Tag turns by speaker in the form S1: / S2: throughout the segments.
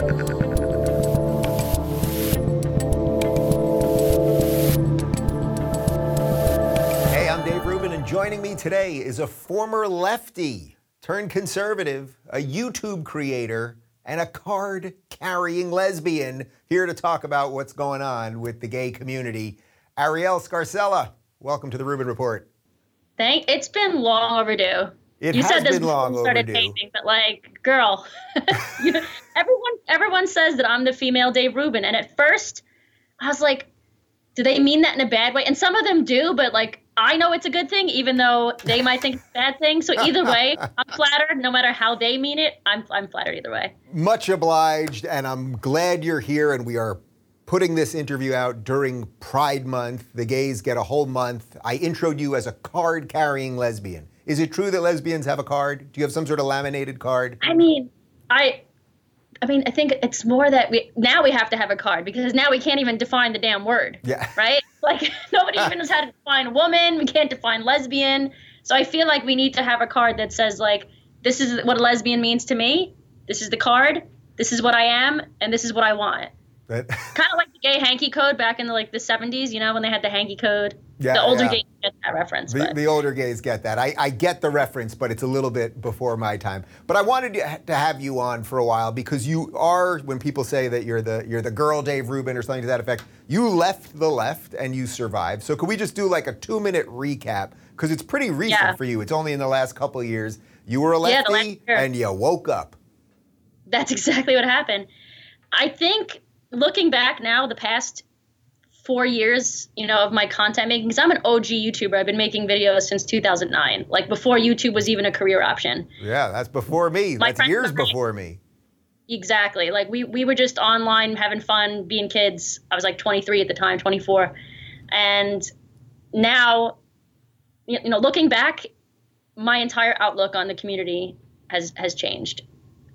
S1: Hey, I'm Dave Rubin, and joining me today is a former lefty turned conservative, a YouTube creator, and a card carrying lesbian here to talk about what's going on with the gay community. Arielle Scarcella, welcome to the Rubin Report.
S2: Thank. It's been long overdue.
S1: It
S2: you said this
S1: been long
S2: started
S1: overdue.
S2: taping, but like, girl, you everyone everyone says that I'm the female Dave Rubin, and at first, I was like, do they mean that in a bad way? And some of them do, but like, I know it's a good thing, even though they might think it's a bad thing. So either way, I'm flattered. No matter how they mean it, I'm I'm flattered either way.
S1: Much obliged, and I'm glad you're here. And we are putting this interview out during Pride Month. The gays get a whole month. I introed you as a card carrying lesbian. Is it true that lesbians have a card? Do you have some sort of laminated card?
S2: I mean, I. I mean, I think it's more that we now we have to have a card because now we can't even define the damn word.
S1: Yeah.
S2: Right? Like nobody even knows how to define woman. We can't define lesbian. So I feel like we need to have a card that says like this is what a lesbian means to me. This is the card. This is what I am, and this is what I want.
S1: That-
S2: Kind of like the gay hanky code back in the like the 70s, you know, when they had the hanky code.
S1: Yeah,
S2: the older
S1: yeah.
S2: gays get that reference.
S1: The, the older gays get that. I, I get the reference, but it's a little bit before my time. But I wanted to to have you on for a while because you are, when people say that you're the you're the girl Dave Rubin or something to that effect, you left the left and you survived. So could we just do like a two minute recap? Because it's pretty recent
S2: Yeah.
S1: for you. It's only in the last couple of years. You were a
S2: Yeah,
S1: lefty
S2: year.
S1: and you woke up.
S2: That's exactly what happened. I think looking back now, the past four years, you know, of my content making, because I'm an OG YouTuber. I've been making videos since 2009, like before YouTube was even a career option.
S1: Yeah, that's before me.
S2: My
S1: that's years before me.
S2: Exactly. Like we we were just online having fun, being kids. I was like 23 at the time, 24, and now, you you know, looking back, my entire outlook on the community has has changed.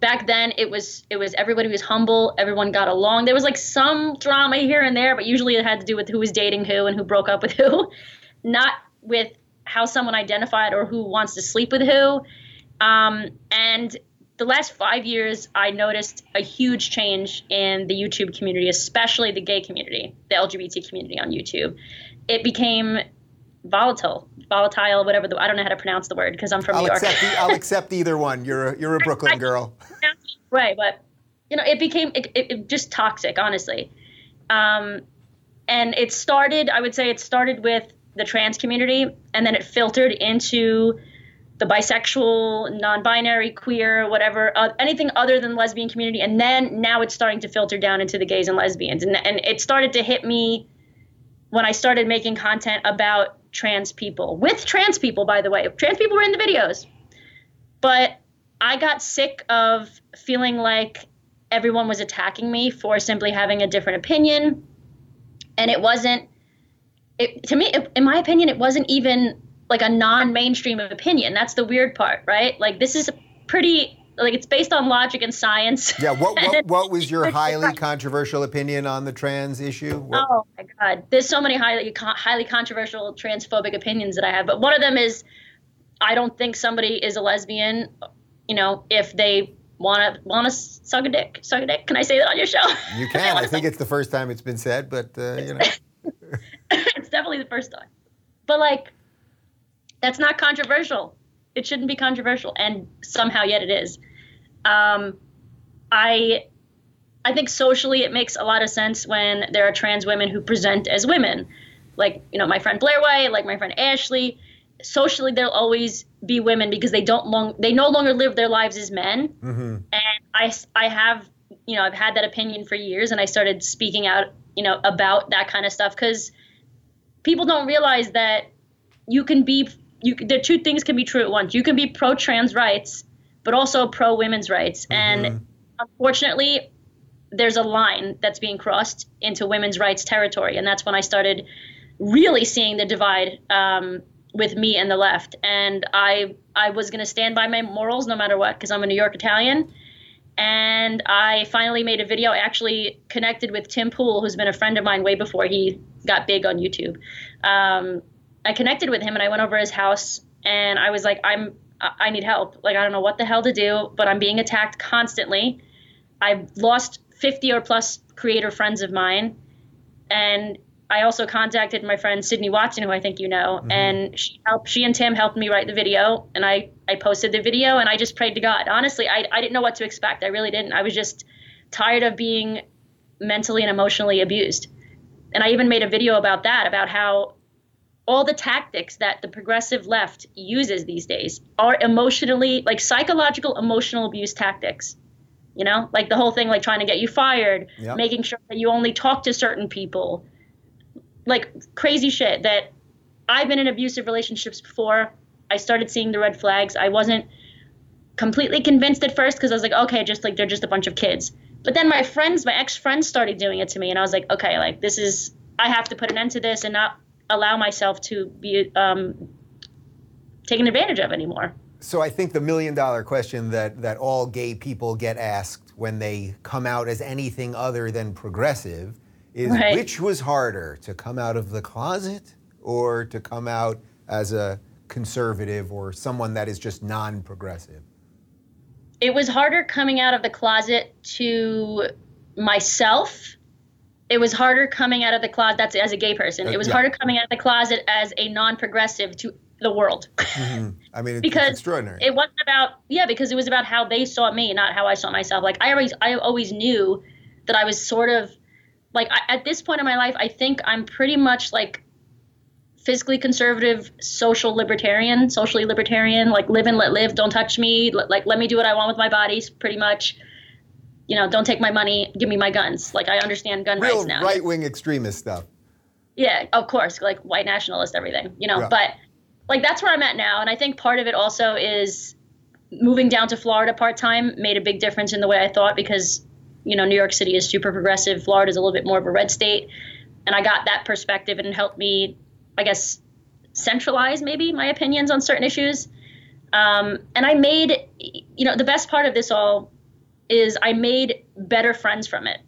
S2: Back then, it was it was everybody was humble, everyone got along. There was like some drama here and there, but usually it had to do with who was dating who and who broke up with who, not with how someone identified or who wants to sleep with who. Um, and the last five years, I noticed a huge change in the YouTube community, especially the gay community, the LGBT community on YouTube. It became volatile, volatile, whatever the I don't know how to pronounce the word because I'm from
S1: I'll
S2: New York.
S1: accept. I'll accept either one. You're a, you're a Brooklyn girl.
S2: Right, but you know, it became it, it, it just toxic, honestly. Um, and it started, I would say, it started with the trans community, and then it filtered into the bisexual, non-binary, queer, whatever, uh, anything other than lesbian community, and then now it's starting to filter down into the gays and lesbians, and and it started to hit me when I started making content about trans people with trans people, by the way. Trans people were in the videos, but I got sick of feeling like everyone was attacking me for simply having a different opinion, and it wasn't. It, to me, in my opinion, it wasn't even like a non-mainstream opinion. That's the weird part, right? Like this is a pretty like it's based on logic and science.
S1: Yeah. What what, what was your highly controversial opinion on the trans issue? What-
S2: Oh my God! There's so many highly highly controversial transphobic opinions that I have, but one of them is I don't think somebody is a lesbian. You know, if they want to want to suck a dick, suck a dick. Can I say that on your show?
S1: You can. I think it's the first time it's been said, but uh, you know.
S2: it's definitely the first time. But like, that's not controversial. It shouldn't be controversial, and somehow yet it is. Um, I, I think socially it makes a lot of sense when there are trans women who present as women, like you know my friend Blair White, like my friend Ashley. Socially, there'll always be women because they don't long they no longer live their lives as men.
S1: hmm
S2: and I, I have you know i've had that opinion for years and i started speaking out you know about that kind of stuff because people don't realize that you can be you the two things can be true at once. You can be pro trans rights but also pro women's rights and unfortunately there's a line that's being crossed into women's rights territory. And that's when i started really seeing the divide um, with me and the left and i i was going to stand by my morals no matter what because i'm a new york italian and I finally made a video. I actually connected with Tim Pool, who's been a friend of mine way before he got big on YouTube. Um, I connected with him and I went over his house and I was like, I'm, I I need help. Like, I don't know what the hell to do, but I'm being attacked constantly. I've lost 50 or plus creator friends of mine. And I also contacted my friend Sydney Watson, who I think you know, mm-hmm. and she helped. She and Tim helped me write the video, and I I posted the video, and I just prayed to God. Honestly, I I didn't know what to expect. I really didn't. I was just tired of being mentally and emotionally abused, and I even made a video about that, about how all the tactics that the progressive left uses these days are emotionally like psychological emotional abuse tactics you know like the whole thing like trying to get you fired yep. making sure that you only talk to certain people like crazy shit that i've been in abusive relationships before. I started seeing the red flags. I wasn't completely convinced at first because i was like okay just like they're just a bunch of kids. But then my friends my ex-friends started doing it to me and i was like okay like this is i have to put an end to this and not allow myself to be um, taken advantage of anymore.
S1: So I think the million dollar question that, that all gay people get asked when they come out as anything other than progressive is right. which was harder, to come out of the closet or to come out as a conservative or someone that is just non progressive?
S2: It was harder coming out of the closet to myself it was harder coming out of the closet that's as a gay person it was uh, yeah. harder coming out of the closet as a non-progressive to the world
S1: mm-hmm. i mean because extraordinary
S2: it wasn't about yeah because it was about how they saw me not how i saw myself like i always i always knew that i was sort of like I, at this point in my life i think i'm pretty much like physically conservative social libertarian socially libertarian like live and let live don't touch me like let me do what i want with my body pretty much you know, don't take my money, give me my guns. Like I understand gun
S1: Real
S2: rights now.
S1: Right wing extremist stuff.
S2: Yeah, of course, like white nationalist, everything, you know. Yeah. But like that's where I'm at now, and I think part of it also is moving down to Florida part time made a big difference in the way I thought because you know New York City is super progressive, Florida is a little bit more of a red state, and I got that perspective and helped me, I guess, centralize maybe my opinions on certain issues. Um, and I made, you know, the best part of this all is I made better friends from it.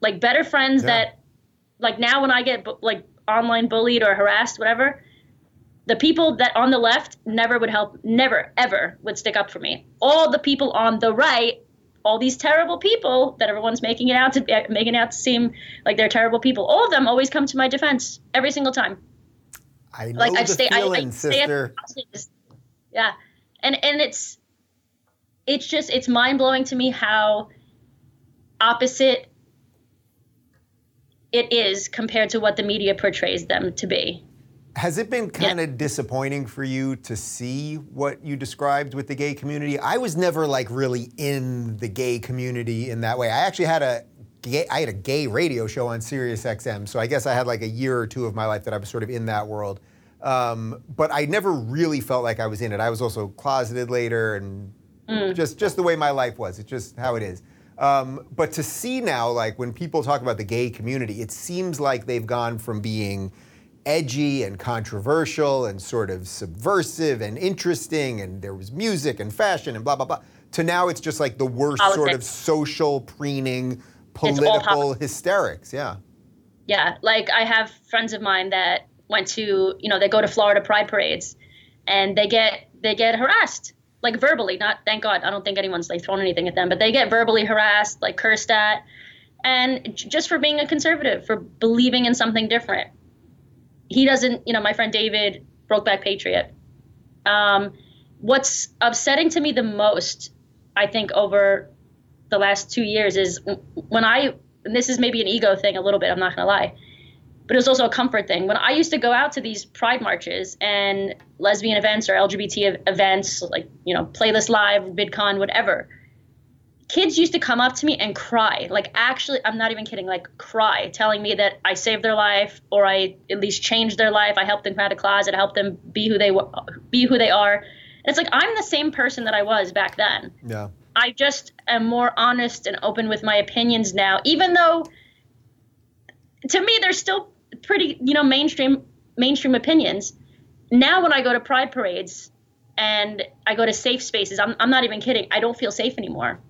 S2: Like better friends yeah. that like now when I get like online bullied or harassed whatever, the people that on the left never would help, never ever would stick up for me. All the people on the right, all these terrible people that everyone's making it out to eh, making it out to seem like they're terrible people. All of them always come to my defense every single time.
S1: I know like, the I stay, feeling, I, I sister.
S2: yeah, and and it's it's just it's mind blowing to me how opposite it is compared to what the media portrays them to be.
S1: Has it been kind yeah. of disappointing for you to see what you described with the gay community? I was never like really in the gay community in that way. I actually had a gay, I had a gay radio show on Sirius XM, so I guess I had like a year or two of my life that I was sort of in that world. Um, but I never really felt like I was in it. I was also closeted later and Mm. Just just the way my life was. It's just how it is. Um, but to see now, like when people talk about the gay community, it seems like they've gone from being edgy and controversial and sort of subversive and interesting, and there was music and fashion and blah blah blah, to now it's just like the worst Politics. sort of social preening, political hysterics. Yeah.
S2: Yeah, like I have friends of mine that went to, you know, they go to Florida Pride parades, and they get they get harassed like verbally, not thank God, I don't think anyone's like thrown anything at them, but they get verbally harassed, like cursed at, and just for being a conservative, for believing in something different. He doesn't, you know, my friend David, Brokeback Patriot. Um, what's upsetting to me the most, I think, over the last two years is when I, and this is maybe an ego thing a little bit, I'm not gonna lie but it was also a comfort thing. When I used to go out to these pride marches and lesbian events or LGBT events, like, you know, Playlist Live, VidCon, whatever, kids used to come up to me and cry. Like, actually, I'm not even kidding, like, cry, telling me that I saved their life or I at least changed their life. I helped them come out of the closet, I helped them be who they be who they are. And it's like, I'm the same person that I was back then.
S1: Yeah.
S2: I just am more honest and open with my opinions now, even though to me, they're still pretty, you know, mainstream mainstream opinions. Now when I go to pride parades and I go to safe spaces, I'm, I'm not even kidding. I don't feel safe anymore.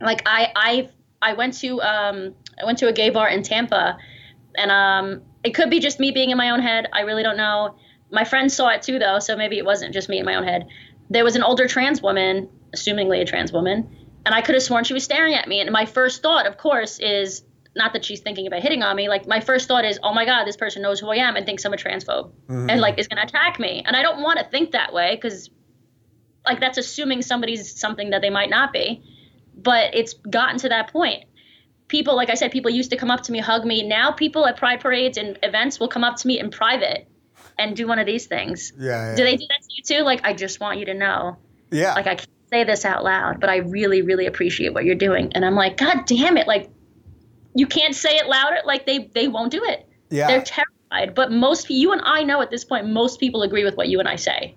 S2: Like I I I went to um I went to a gay bar in Tampa and um it could be just me being in my own head. I really don't know. My friends saw it too though, so maybe it wasn't just me in my own head. There was an older trans woman, assumingly a trans woman, and I could have sworn she was staring at me. And my first thought, of course, is not that she's thinking about hitting on me. Like my first thought is, oh my god, this person knows who I am and thinks I'm a transphobe mm-hmm. and like is gonna attack me. And I don't want to think that way because like that's assuming somebody's something that they might not be. But it's gotten to that point. People, like I said, people used to come up to me, hug me. Now people at pride parades and events will come up to me in private and do one of these things.
S1: Yeah. yeah.
S2: Do they do that to you too? Like I just want you to know.
S1: Yeah.
S2: Like I can't say this out loud, but I really, really appreciate what you're doing. And I'm like, God damn it! Like you can't say it louder. Like they they won't do it.
S1: Yeah.
S2: They're terrified. But most you and I know at this point, most people agree with what you and I say.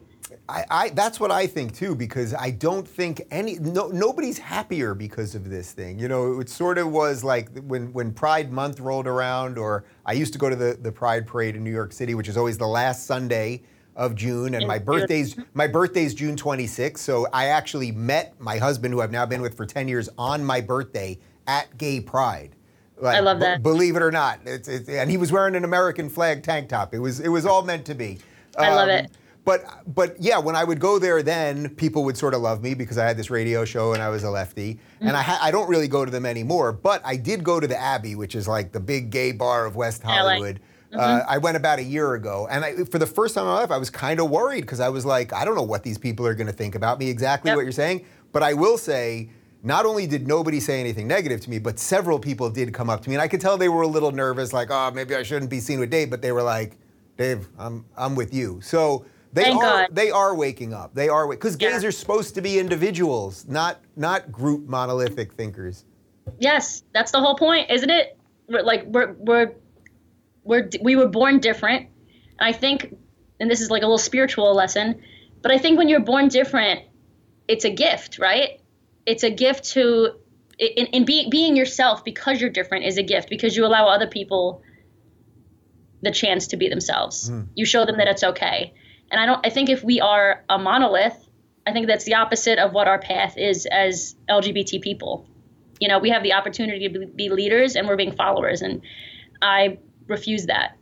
S1: I, I, that's what I think too, because I don't think any no, nobody's happier because of this thing. You know, it sort of was like when when Pride Month rolled around, or I used to go to the, the Pride Parade in New York City, which is always the last Sunday of June, and my birthday's my birthday's June 26th. So I actually met my husband, who I've now been with for 10 years, on my birthday at Gay Pride.
S2: Like, I love that.
S1: B- believe it or not, it's, it's, and he was wearing an American flag tank top. It was it was all meant to be.
S2: Um, I love it.
S1: But but yeah, when I would go there, then people would sort of love me because I had this radio show and I was a lefty. Mm-hmm. And I ha- I don't really go to them anymore. But I did go to the Abbey, which is like the big gay bar of West Hollywood. Mm-hmm. Uh, I went about a year ago, and I, for the first time in my life, I was kind of worried because I was like, I don't know what these people are going to think about me. Exactly yep. what you're saying. But I will say not only did nobody say anything negative to me, but several people did come up to me, and I could tell they were a little nervous, like, oh, maybe I shouldn't be seen with Dave, but they were like, Dave, I'm I'm with you. So they
S2: Thank
S1: are
S2: God.
S1: they are waking up. They are because gays are supposed to be individuals, not not group monolithic thinkers.
S2: Yes, that's the whole point, isn't it? We're, like we're we're we're we were born different. I think, and this is like a little spiritual lesson, but I think when you're born different, it's a gift, right? it's a gift to in, in be, being yourself because you're different is a gift because you allow other people the chance to be themselves. Mm. You show them that it's okay. And I don't I think if we are a monolith, I think that's the opposite of what our path is as LGBT people. You know, we have the opportunity to be leaders and we're being followers and I refuse that,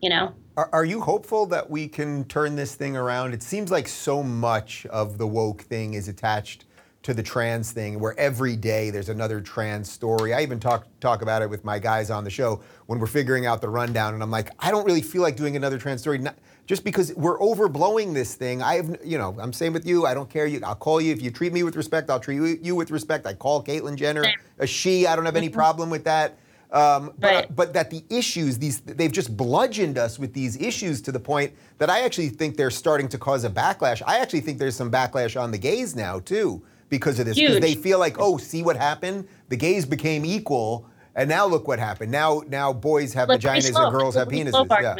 S2: you know.
S1: Are, are you hopeful that we can turn this thing around? It seems like so much of the woke thing is attached to the trans thing where every day there's another trans story. I even talk talk about it with my guys on the show when we're figuring out the rundown and I'm like, I don't really feel like doing another trans story not, just because we're overblowing this thing. I have you know, I'm same with you. I don't care you I'll call you if you treat me with respect, I'll treat you with respect. I call Caitlyn Jenner a she. I don't have any mm-hmm. problem with that. Um, but, right. but that the issues, these they've just bludgeoned us with these issues to the point that I actually think they're starting to cause a backlash. I actually think there's some backlash on the gays now too because of this. Because they feel like, oh, see what happened? The gays became equal, and now look what happened. Now, now boys have vaginas slope. and girls have penises. Yeah.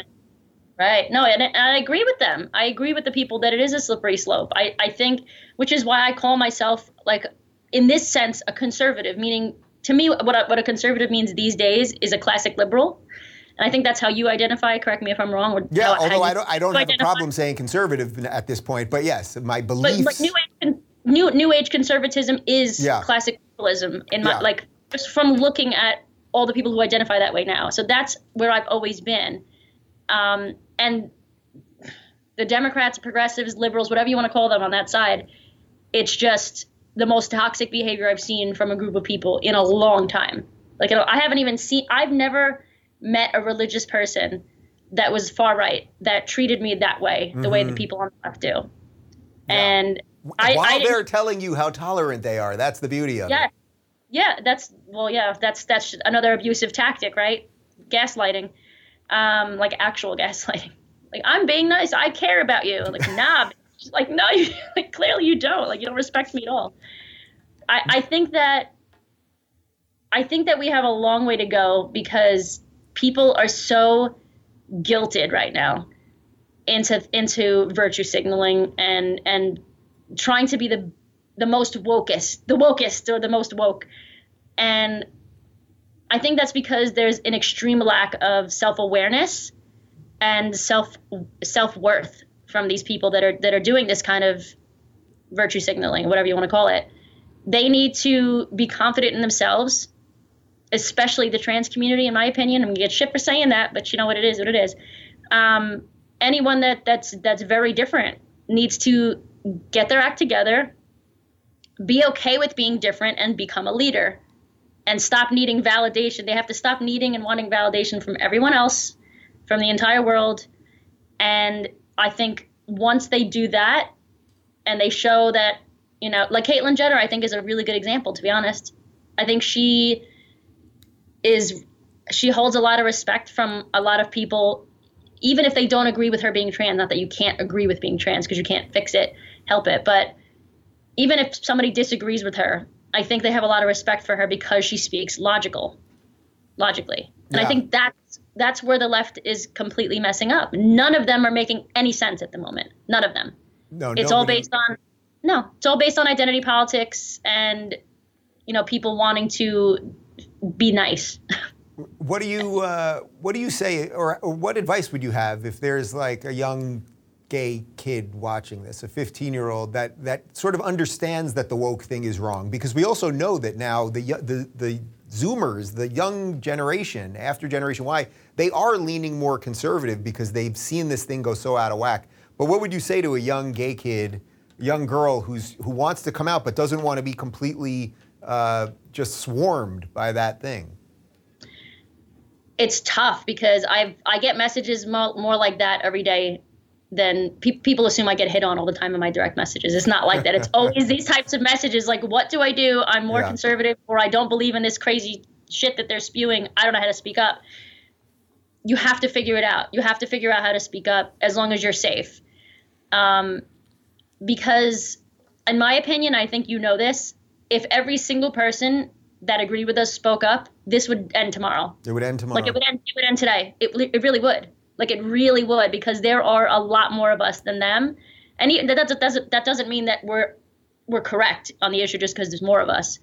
S2: Right. No, and, and, I agree with them. I agree with the people that it is a slippery slope. I, I think, which is why I call myself, like, in this sense, a conservative, meaning to me, what a, what a conservative means these days is a classic liberal. And I think that's how you identify. Correct me if I'm wrong.
S1: Or yeah,
S2: how,
S1: although how I don't, I don't have identify. a problem saying conservative at this point. But yes, my beliefs.
S2: But, but new age, new new age conservatism is yeah. classic liberalism in my yeah. like just from looking at all the people who identify that way now. So that's where I've always been. Um, and the Democrats, progressives, liberals, whatever you want to call them on that side, it's just the most toxic behavior I've seen from a group of people in a long time. Like I haven't even seen I've never met a religious person that was far right that treated me that way, the mm-hmm. way the people on the left do. Yeah. And
S1: I, while I they're telling you how tolerant they are. That's the beauty of
S2: yeah,
S1: it.
S2: Yeah, that's well, yeah, that's that's another abusive tactic, right? Gaslighting, um, like actual gaslighting. Like I'm being nice, I care about you. Like nah, like no, you, like clearly you don't. Like you don't respect me at all. I I think that I think that we have a long way to go because people are so guilted right now into into virtue signaling and and trying to be the the most wokest, the wokest or the most woke. And I think that's because there's an extreme lack of self-awareness and self self-worth from these people that are that are doing this kind of virtue signaling, whatever you want to call it. They need to be confident in themselves, especially the trans community, in my opinion. I'm gonna get shit for saying that, but you know what it is, what it is. Um, anyone that that's that's very different needs to get their act together be okay with being different and become a leader and stop needing validation. They have to stop needing and wanting validation from everyone else, from the entire world. And I think once they do that and they show that, you know, like Caitlyn Jenner, I think is a really good example, to be honest. I think she is, she holds a lot of respect from a lot of people, even if they don't agree with her being trans. Not that you can't agree with being trans because you can't fix it, help it. But even if somebody disagrees with her, I think they have a lot of respect for her because she speaks logical, logically. And yeah. I think that's that's where the left is completely messing up. None of them are making any sense at the moment. None of them. No, it's nobody... all based on no, it's all based on identity politics and you know people wanting to be nice.
S1: what do you uh, what do you say or, or what advice would you have if there's like a young gay kid watching this, a 15 year old that, that sort of understands that the woke thing is wrong. Because we also know that now the, the, the Zoomers, the young generation after Generation Y, they are leaning more conservative because they've seen this thing go so out of whack. But what would you say to a young gay kid, young girl who's, who wants to come out but doesn't want to be completely uh, just swarmed by that thing?
S2: It's tough because I I get messages more, more like that every day than pe- people assume I get hit on all the time in my direct messages. It's not like that. It's always these types of messages like, what do I do? I'm more yeah. conservative, or I don't believe in this crazy shit that they're spewing. I don't know how to speak up. You have to figure it out. You have to figure out how to speak up as long as you're safe. Um, because, in my opinion, I think you know this. If every single person that agreed with us spoke up, this would end tomorrow.
S1: It would end tomorrow.
S2: Like it would end. It would end today. It, it really would. Like it really would because there are a lot more of us than them, and that doesn't that doesn't mean that we're we're correct on the issue just because there's more of us.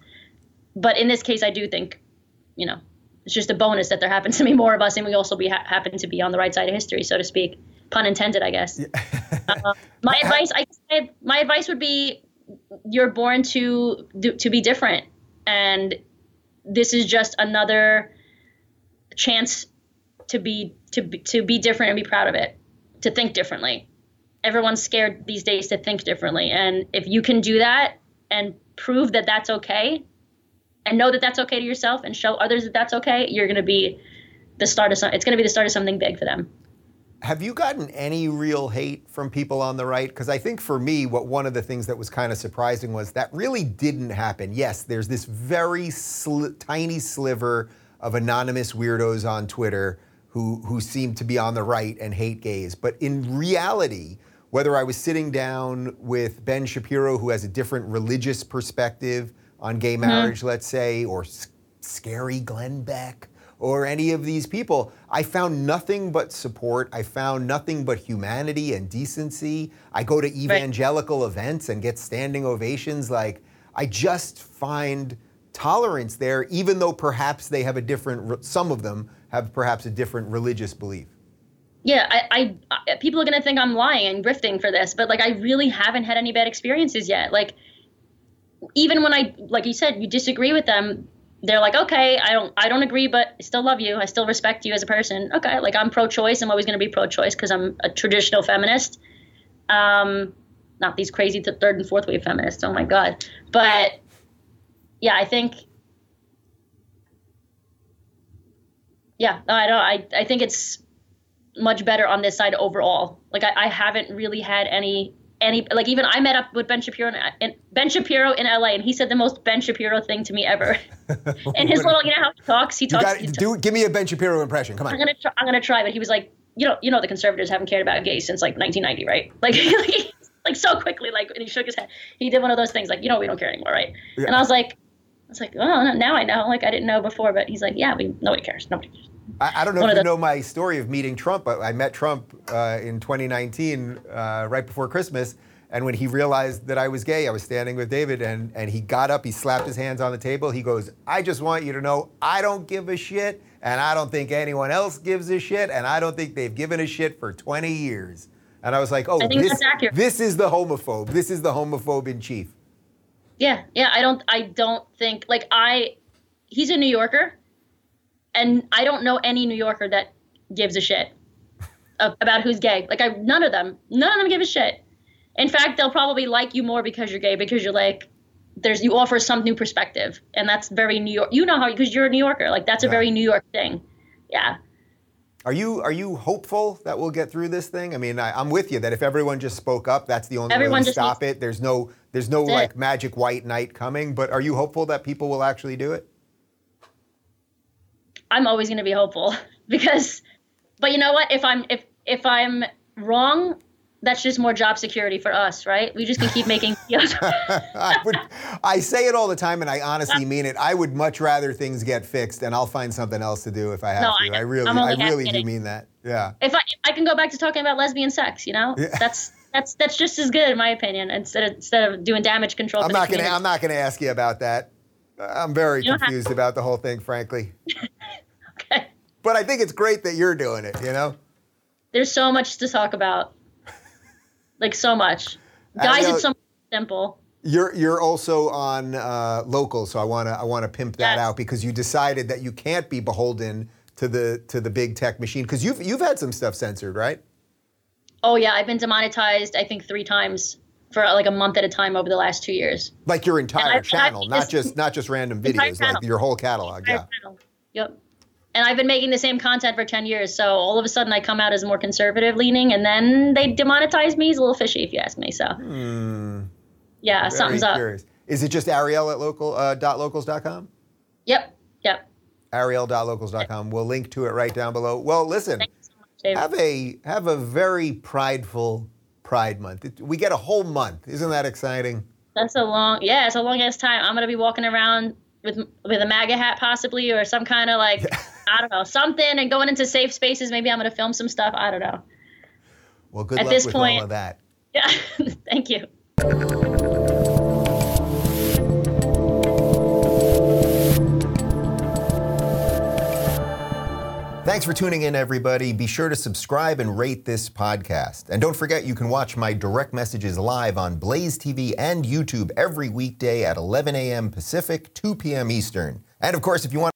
S2: But in this case, I do think, you know, it's just a bonus that there happens to be more of us, and we also be ha- happen to be on the right side of history, so to speak. Pun intended, I guess. Yeah. uh, my advice, I my advice would be, you're born to to be different, and this is just another chance to be to be, to be different and be proud of it, to think differently. Everyone's scared these days to think differently, and if you can do that and prove that that's okay, and know that that's okay to yourself, and show others that that's okay, you're to be the start of some, it's going to be the start of something big for them.
S1: Have you gotten any real hate from people on the right? Because I think for me, what one of the things that was kind of surprising was that really didn't happen. Yes, there's this very sli- tiny sliver of anonymous weirdos on Twitter who, who seem to be on the right and hate gays. But in reality, whether I was sitting down with Ben Shapiro, who has a different religious perspective on gay mm-hmm. marriage, mm-hmm. let's say, or scary Glenn Beck, or any of these people, I found nothing but support. I found nothing but humanity and decency. I go to evangelical right. events and get standing ovations. Like, I just find tolerance there, even though perhaps they have a different, some of them have perhaps a different religious belief.
S2: Yeah, I, I people are gonna think I'm lying and grifting for this, but like I really haven't had any bad experiences yet. Like even when I, like you said, you disagree with them, they're like, okay, I don't, I don't agree, but I still love you. I still respect you as a person. Okay, like I'm pro-choice. I'm always gonna be pro-choice because I'm a traditional feminist. Um, not these crazy third and fourth wave feminists. Oh my god, but yeah, I think yeah, no, I don't. I I think it's much better on this side overall. Like I, I haven't really had any any like even I met up with Ben Shapiro in, Ben Shapiro in LA and he said the most Ben Shapiro thing to me ever. and his little you know how he talks he talks.
S1: Gotta, do give me a Ben Shapiro impression. Come on.
S2: I'm gonna try, I'm gonna try, but he was like you know you know the conservatives haven't cared about gays since like 1990 right like like, like so quickly like and he shook his head he did one of those things like you know we don't care anymore right yeah. and I was like I was like, oh, now I know. Like I didn't know before, but he's like, yeah, we nobody cares. Nobody cares.
S1: I, I don't know One if you the- know my story of meeting Trump, but I met Trump uh, in 2019, uh, right before Christmas. And when he realized that I was gay, I was standing with David, and, and he got up, he slapped his hands on the table. He goes, I just want you to know I don't give a shit, and I don't think anyone else gives a shit, and I don't think they've given a shit for 20 years. And I was like, oh, this, this is the homophobe. This is the homophobe in chief.
S2: Yeah, yeah. I don't. I don't think like I. He's a New Yorker, and I don't know any New Yorker that gives a shit about who's gay. Like I, none of them. None of them give a shit. In fact, they'll probably like you more because you're gay because you're like, there's you offer some new perspective, and that's very New York. You know how because you're a New Yorker, like that's a
S1: Yeah.
S2: very New York thing. Yeah.
S1: Are you are you hopeful that we'll get through this thing? I mean, I, I'm with you that if everyone just spoke up, that's the only
S2: Everyone
S1: way to stop it. There's no there's no
S2: That's it.
S1: like magic white knight coming. But are you hopeful that people will actually do it?
S2: I'm always going to be hopeful because, but you know what? If I'm if if I'm wrong, that's just more job security for us, right? We just can keep making deals.
S1: I would I say it all the time, and I honestly mean it. I would much rather things get fixed, and I'll find something else to do if I have
S2: No,
S1: to.
S2: I-
S1: I really I really do mean that. Yeah.
S2: if I if I can go back to talking about lesbian sex, you know,
S1: Yeah.
S2: that's that's that's just as good in my opinion. Instead of instead of doing damage control.
S1: I'm not gonna. I'm not gonna ask you about that. I'm very
S2: You
S1: confused about the whole thing, frankly. But I think it's great that you're doing it. You know.
S2: There's so much to talk about, like so much. Guys, it's so simple.
S1: You're you're also on uh, local, so I wanna I wanna pimp that
S2: Yes.
S1: out because you decided that you can't be beholden to the to the big tech machine because you've you've had some stuff censored, right?
S2: Oh yeah, I've been demonetized. I think three times for like a month at a time over the last two years.
S1: Like your entire
S2: I've- and I've
S1: channel, not just not just random videos, like your whole catalog. Yeah.
S2: Yep. And I've been making the same content for 10 years. So all of a sudden I come out as more conservative leaning and then they demonetize me. It's a little fishy if you ask me. So, yeah,
S1: Hmm. Very
S2: something's up.
S1: curious. Is it just Arielle at local uh, dot locals.com?
S2: Yep. Yep.
S1: Arielle.locals.com. We'll link to it right down below. Well, listen,
S2: so much,
S1: have a have a very prideful Pride Month. It- we get a whole month. Isn't that exciting?
S2: That's a long, yeah, it's a long ass time. I'm going to be walking around with with a MAGA hat possibly or some kind of like, I don't know, something and going into safe spaces. Maybe I'm going to film some stuff. I don't know.
S1: Well, good
S2: At
S1: luck
S2: this
S1: with
S2: point-
S1: all of that.
S2: Yeah. Thank you.
S1: Thanks for tuning in, everybody. Be sure to subscribe and rate this podcast. And don't forget, you can watch my direct messages live on Blaze TV and YouTube every weekday at 11 a.m. Pacific, 2 p.m. Eastern. And of course, if you want